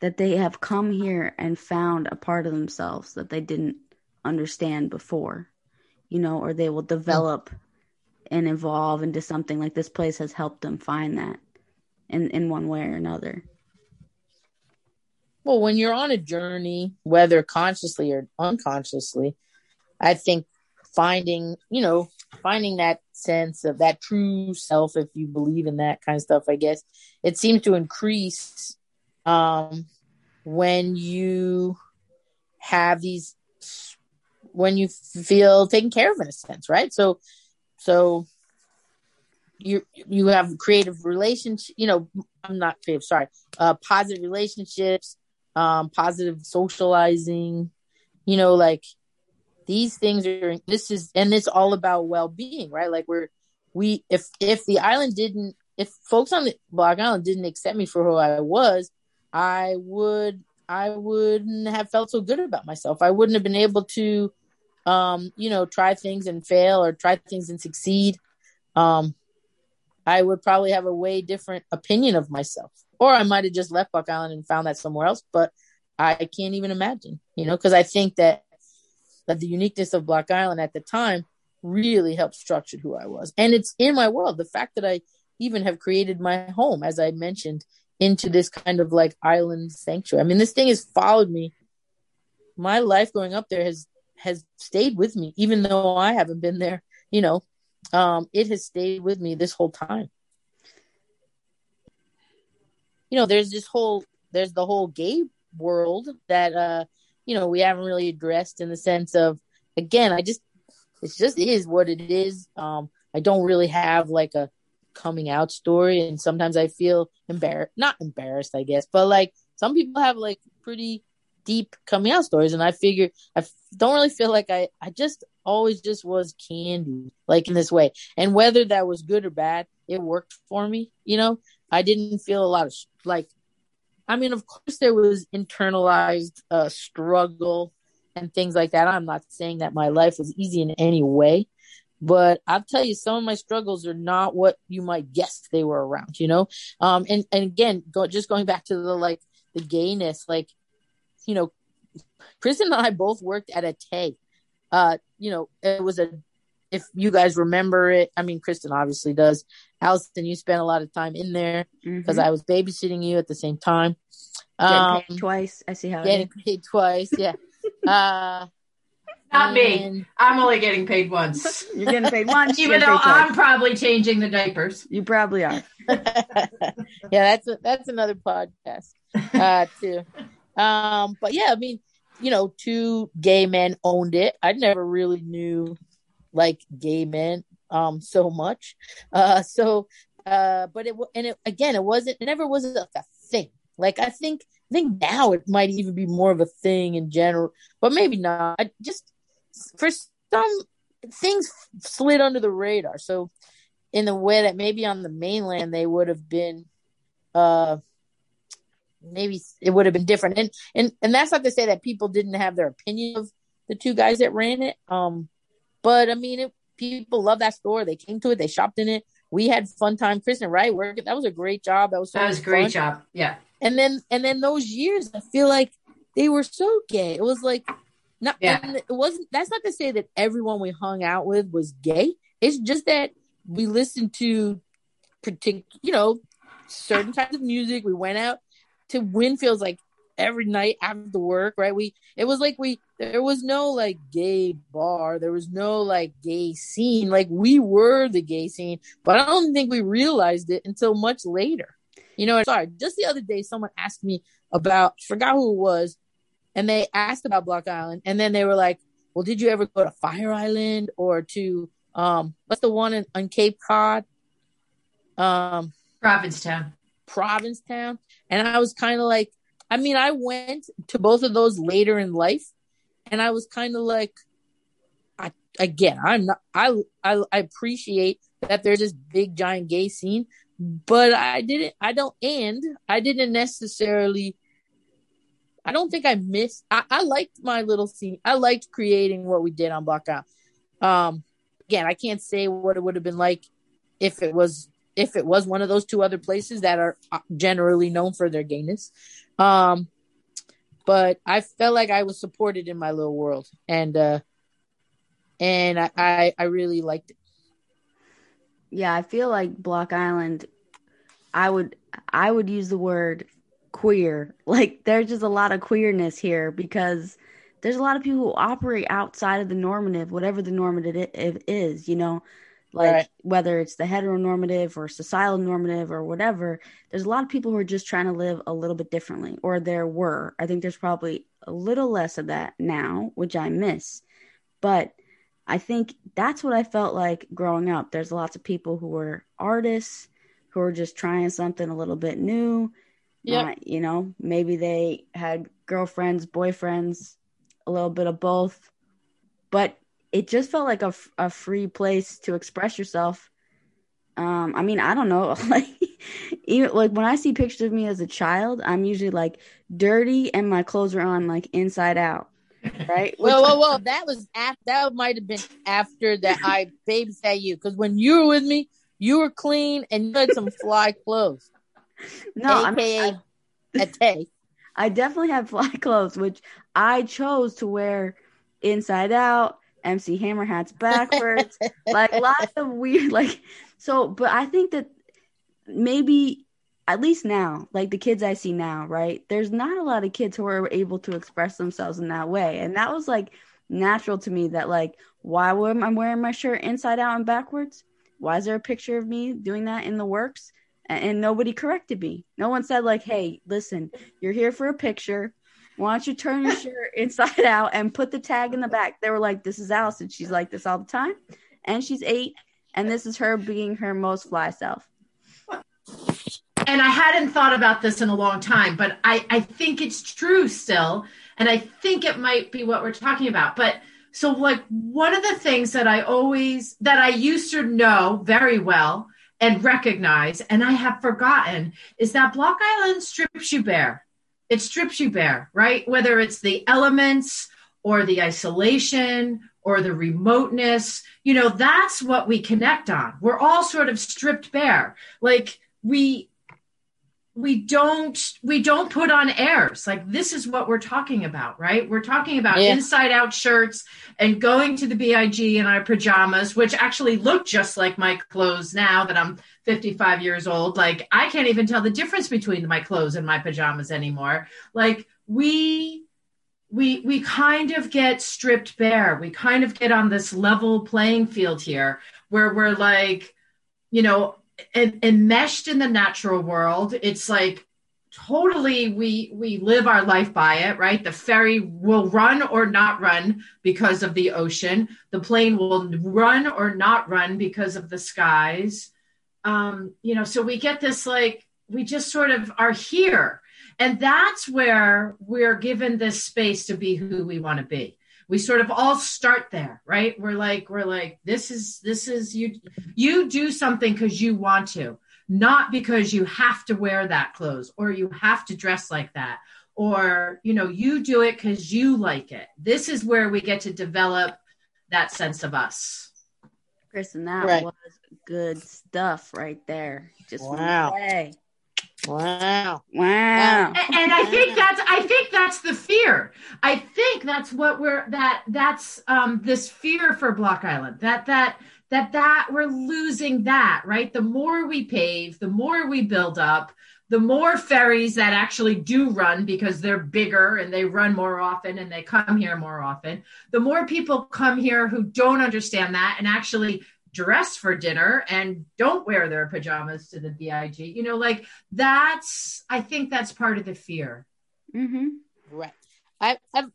that they have come here and found a part of themselves that they didn't understand before, you know, or they will develop and evolve into something like this place has helped them find that in in one way or another. Well, when you're on a journey, whether consciously or unconsciously, I think finding, you know, finding that sense of that true self, if you believe in that kind of stuff, I guess it seems to increase um, when you have these, when you feel taken care of in a sense, right? So, so you you have creative relationships. you know i'm not creative sorry uh positive relationships um positive socializing you know like these things are this is and it's all about well-being right like we're we if if the island didn't if folks on the block island didn't accept me for who i was i would i wouldn't have felt so good about myself i wouldn't have been able to um you know try things and fail or try things and succeed um i would probably have a way different opinion of myself or i might have just left Block Island and found that somewhere else but i can't even imagine you know because i think that that the uniqueness of Block Island at the time really helped structure who I was. And it's in my world. The fact that I even have created my home, as I mentioned, into this kind of like island sanctuary. I mean, this thing has followed me. My life growing up there has has stayed with me, even though I haven't been there. You know, um, it has stayed with me this whole time. You know, there's this whole there's the whole gay world that uh you know we haven't really addressed in the sense of again i just it just is what it is um i don't really have like a coming out story and sometimes i feel embarrassed not embarrassed i guess but like some people have like pretty deep coming out stories and i figure i don't really feel like i i just always just was candy like in this way and whether that was good or bad it worked for me you know i didn't feel a lot of like I mean, of course, there was internalized uh, struggle and things like that. I'm not saying that my life was easy in any way, but I'll tell you, some of my struggles are not what you might guess they were around, you know? Um, and, and again, go, just going back to the like the gayness, like, you know, Kristen and I both worked at a Tay. Uh, you know, it was a if you guys remember it, I mean, Kristen obviously does. Allison, you spent a lot of time in there because mm-hmm. I was babysitting you at the same time. Um, paid twice. I see how getting paid twice. Yeah. uh, Not me. I'm only getting paid once. You're getting paid once. Even though I'm probably changing the diapers. You probably are. yeah, that's a, that's another podcast uh, too. Um, but yeah, I mean, you know, two gay men owned it. I never really knew like gay men um so much. Uh so uh but it and it again it wasn't it never was like a thing. Like I think I think now it might even be more of a thing in general, but maybe not. I just for some things slid under the radar. So in the way that maybe on the mainland they would have been uh maybe it would have been different and and and that's not to say that people didn't have their opinion of the two guys that ran it um but I mean, it, people love that store. They came to it. They shopped in it. We had fun time. Kristen Wright work. That was a great job. That was so that was a great job. Yeah. And then and then those years, I feel like they were so gay. It was like not. Yeah. it wasn't. That's not to say that everyone we hung out with was gay. It's just that we listened to particular, you know, certain types of music. We went out to Winfield's like every night after work, right? We it was like we there was no like gay bar, there was no like gay scene. Like we were the gay scene, but I don't think we realized it until much later. You know, sorry, just the other day someone asked me about forgot who it was, and they asked about Block Island, and then they were like, Well, did you ever go to Fire Island or to um what's the one in, on Cape Cod? Um Provincetown. Provincetown. And I was kind of like, I mean, I went to both of those later in life, and I was kind of like, I again, I'm not. I, I I appreciate that there's this big giant gay scene, but I didn't. I don't. And I didn't necessarily. I don't think I missed. I, I liked my little scene. I liked creating what we did on Blackout. Um, again, I can't say what it would have been like if it was if it was one of those two other places that are uh, generally known for their gayness. Um, but I felt like I was supported in my little world, and uh, and I, I, I really liked it. Yeah, I feel like Block Island. I would I would use the word queer. Like there's just a lot of queerness here because there's a lot of people who operate outside of the normative, whatever the normative is. You know, like right. whether it's the heteronormative or societal normative or whatever there's a lot of people who are just trying to live a little bit differently or there were. I think there's probably a little less of that now which i miss. But i think that's what i felt like growing up. There's lots of people who were artists who were just trying something a little bit new. Yeah you know maybe they had girlfriends boyfriends a little bit of both. But it just felt like a, a free place to express yourself. Um, I mean, I don't know, like even like when I see pictures of me as a child, I'm usually like dirty and my clothes are on like inside out. Right. well, well, well, that was after, that might have been after that I babysat you because when you were with me, you were clean and you had some fly clothes. No, AKA I, I, a tay. I definitely had fly clothes, which I chose to wear inside out MC Hammer hats backwards, like lots of weird, like so. But I think that maybe at least now, like the kids I see now, right? There's not a lot of kids who are able to express themselves in that way, and that was like natural to me. That like, why am I wearing my shirt inside out and backwards? Why is there a picture of me doing that in the works? And, and nobody corrected me. No one said like, "Hey, listen, you're here for a picture why don't you turn your shirt inside out and put the tag in the back? They were like, this is Allison. She's like this all the time. And she's eight. And this is her being her most fly self. And I hadn't thought about this in a long time, but I, I think it's true still. And I think it might be what we're talking about. But so, like, one of the things that I always, that I used to know very well and recognize, and I have forgotten, is that Block Island strips you bare it strips you bare, right? Whether it's the elements or the isolation or the remoteness, you know, that's what we connect on. We're all sort of stripped bare. Like we we don't we don't put on airs. Like this is what we're talking about right? We're talking about yeah. inside out shirts and going to the big in our pajamas which actually look just like my clothes now that i'm 55 years old. Like i can't even tell the difference between my clothes and my pajamas anymore. Like we we we kind of get stripped bare. We kind of get on this level playing field here where we're like you know and, enmeshed in the natural world. It's like totally we we live our life by it right? The ferry will run or not run because of the ocean. The plane will run or not run because of the skies. Um you know so we get this like we just sort of are here. And that's where we're given this space to be who we want to be we sort of all start there right? We're like we're like this is this is you you do something because you want to not because you have to wear that clothes or you have to dress like that or you know you do it because you like it. This is where we get to develop that sense of us. Kristen that right. was good stuff right there. Just wow Wow. Wow. And, and, I think that's I think that's the fear. I think that's what we're that that's um this fear for Block Island. That that that that we're losing that, right? The more we pave, the more we build up, the more ferries that actually do run because they're bigger and they run more often and they come here more often. The more people come here who don't understand that and actually dress for dinner and don't wear their pajamas to the big you know like that's i think that's part of the fear. Mm-hmm. right. I, have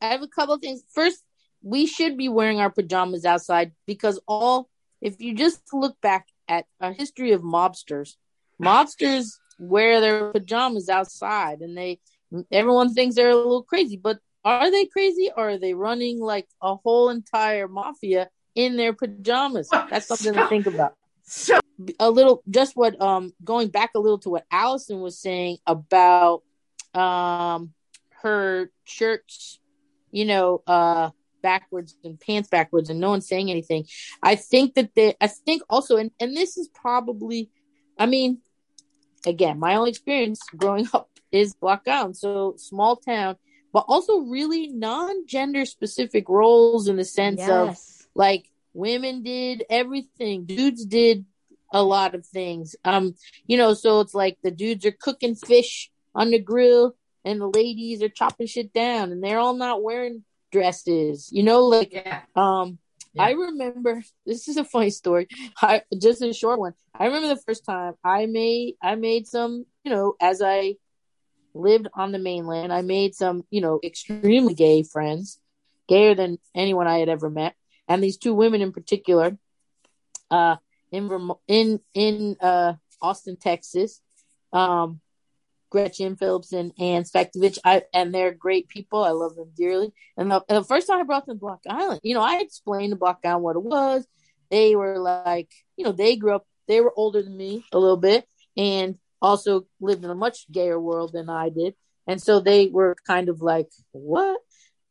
i have a couple things. First we should be wearing our pajamas outside because all if you just look back at a history of mobsters mobsters wear their pajamas outside and they everyone thinks they're a little crazy but are they crazy or are they running like a whole entire mafia in their pajamas. That's something to think about. So a little just what um going back a little to what Allison was saying about um her shirts, you know, uh backwards and pants backwards and no one saying anything. I think that they I think also and, and this is probably I mean again, my own experience growing up is Block Island. So small town, but also really non-gender specific roles in the sense yes. of like women did everything, dudes did a lot of things. Um, you know, so it's like the dudes are cooking fish on the grill and the ladies are chopping shit down and they're all not wearing dresses. You know, like yeah. um yeah. I remember this is a funny story. I just a short one. I remember the first time I made I made some, you know, as I lived on the mainland, I made some, you know, extremely gay friends, gayer than anyone I had ever met. And these two women in particular, uh in in in uh Austin, Texas. Um Gretchen Phillips and Ann Spektovich. I and they're great people. I love them dearly. And the, and the, first time I brought them to Block Island, you know, I explained to Block Island what it was. They were like, you know, they grew up. They were older than me a little bit, and also lived in a much gayer world than I did. And so they were kind of like, what?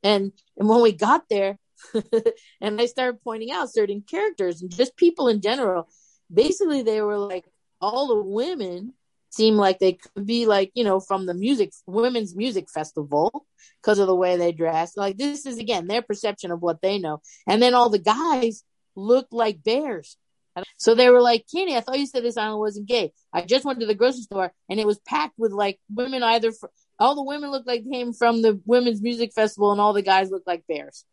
And and when we got there, and I started pointing out certain characters and just people in general, basically they were like all the women seem like they could be like you know from the music women's music festival because of the way they dress. Like this is again their perception of what they know. And then all the guys looked like bears. So they were like Kenny I thought you said this island wasn't gay. I just went to the grocery store and it was packed with like women either for, all the women looked like came from the women's music festival and all the guys looked like bears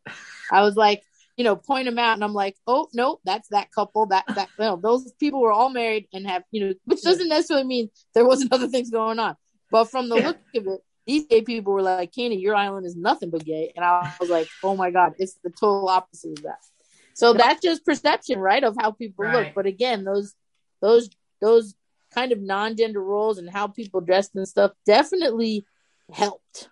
I was like you know, point them out, and I'm like, oh no, that's that couple. That that no, those people were all married and have you know, which doesn't necessarily mean there wasn't other things going on, but from the look of it, these gay people were like, Kenny, your island is nothing but gay, and I was like, oh my god, it's the total opposite of that. So that's just perception, right, of how people right. look. But again, those those those kind of non-gender roles and how people dressed and stuff definitely helped.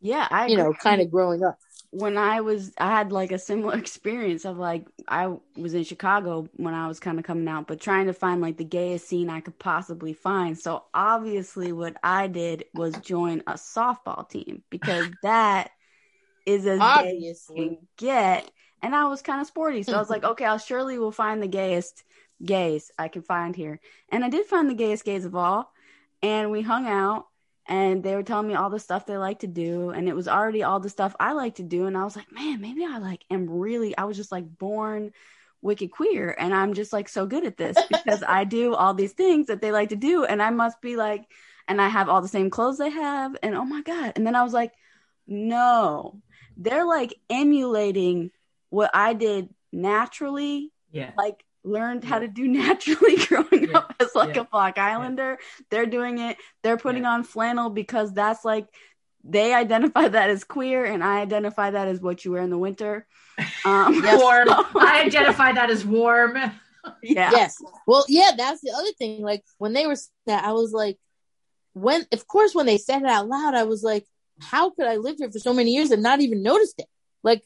Yeah, I you know, kind of growing up when I was, I had like a similar experience of like, I was in Chicago when I was kind of coming out, but trying to find like the gayest scene I could possibly find. So obviously, what I did was join a softball team because that is as obviously. gay as you get. And I was kind of sporty. So I was like, okay, I'll surely will find the gayest gays I can find here. And I did find the gayest gays of all. And we hung out and they were telling me all the stuff they like to do and it was already all the stuff i like to do and i was like man maybe i like am really i was just like born wicked queer and i'm just like so good at this because i do all these things that they like to do and i must be like and i have all the same clothes they have and oh my god and then i was like no they're like emulating what i did naturally yeah. like learned how to do naturally growing yeah. up as like yeah. a Block Islander. Yeah. They're doing it. They're putting on flannel because that's like they identify that as queer, and I identify that as what you wear in the winter. Um, yes. warm. I identify that as warm. Yeah. Yes. Well, yeah. That's the other thing. Like when they were that, I was like, when of course when they said it out loud, I was like, how could I live here for so many years and not even noticed it? Like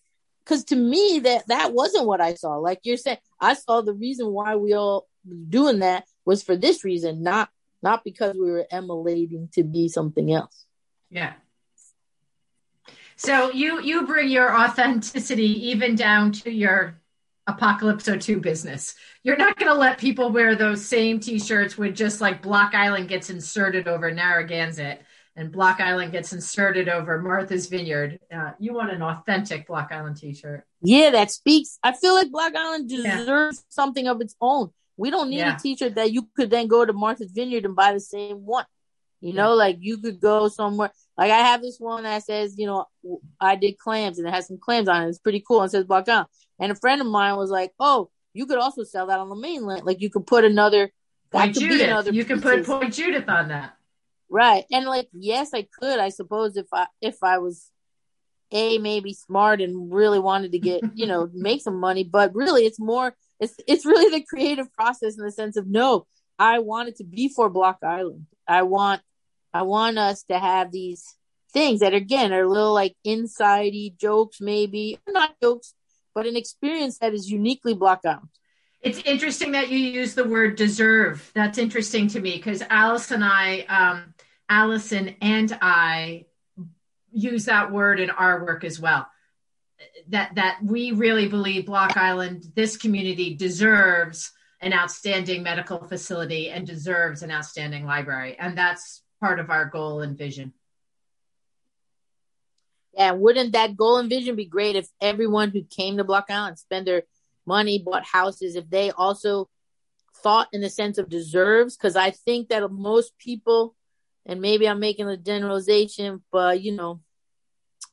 because to me that that wasn't what I saw. Like you're saying, I saw the reason why we all doing that was for this reason, not not because we were emulating to be something else. Yeah. So you you bring your authenticity even down to your Apocalypso 2 business. You're not going to let people wear those same t-shirts with just like Block Island gets inserted over Narragansett and Block Island gets inserted over Martha's Vineyard. Uh, you want an authentic Block Island T-shirt? Yeah, that speaks. I feel like Block Island deserves yeah. something of its own. We don't need yeah. a T-shirt that you could then go to Martha's Vineyard and buy the same one. You know, yeah. like you could go somewhere. Like I have this one that says, you know, I did clams and it has some clams on it. It's pretty cool and it says Block Island. And a friend of mine was like, "Oh, you could also sell that on the mainland. Like you could put another." Point Judith. You pieces. can put Point Judith on that. Right. And like yes, I could, I suppose if I if I was a maybe smart and really wanted to get, you know, make some money, but really it's more it's it's really the creative process in the sense of no, I want it to be for Block Island. I want I want us to have these things that again are a little like insidey jokes maybe, not jokes, but an experience that is uniquely Block Island. It's interesting that you use the word deserve. That's interesting to me because Alice and I, um, Allison and I use that word in our work as well. That that we really believe Block Island, this community deserves an outstanding medical facility and deserves an outstanding library. And that's part of our goal and vision. Yeah, wouldn't that goal and vision be great if everyone who came to Block Island spent their money, bought houses, if they also thought in the sense of deserves? Because I think that most people, and maybe I'm making a generalization, but you know,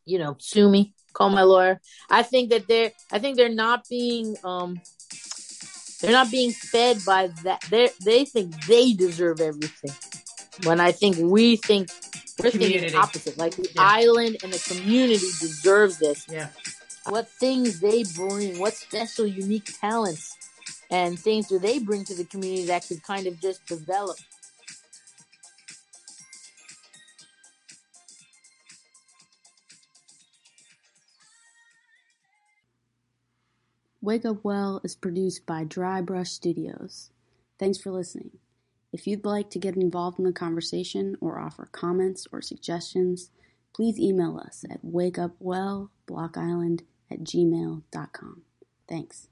you know, sue me, call my lawyer. I think that they're, I think they're not being, um, they're not being fed by that. They they think they deserve everything. When I think we think we're community. thinking opposite. Like the yeah. island and the community deserves this. Yeah. What things they bring, what special, unique talents and things do they bring to the community that could kind of just develop? Wake Up Well is produced by Dry Brush Studios. Thanks for listening. If you'd like to get involved in the conversation or offer comments or suggestions, please email us at wakeupwellblockisland at gmail.com. Thanks.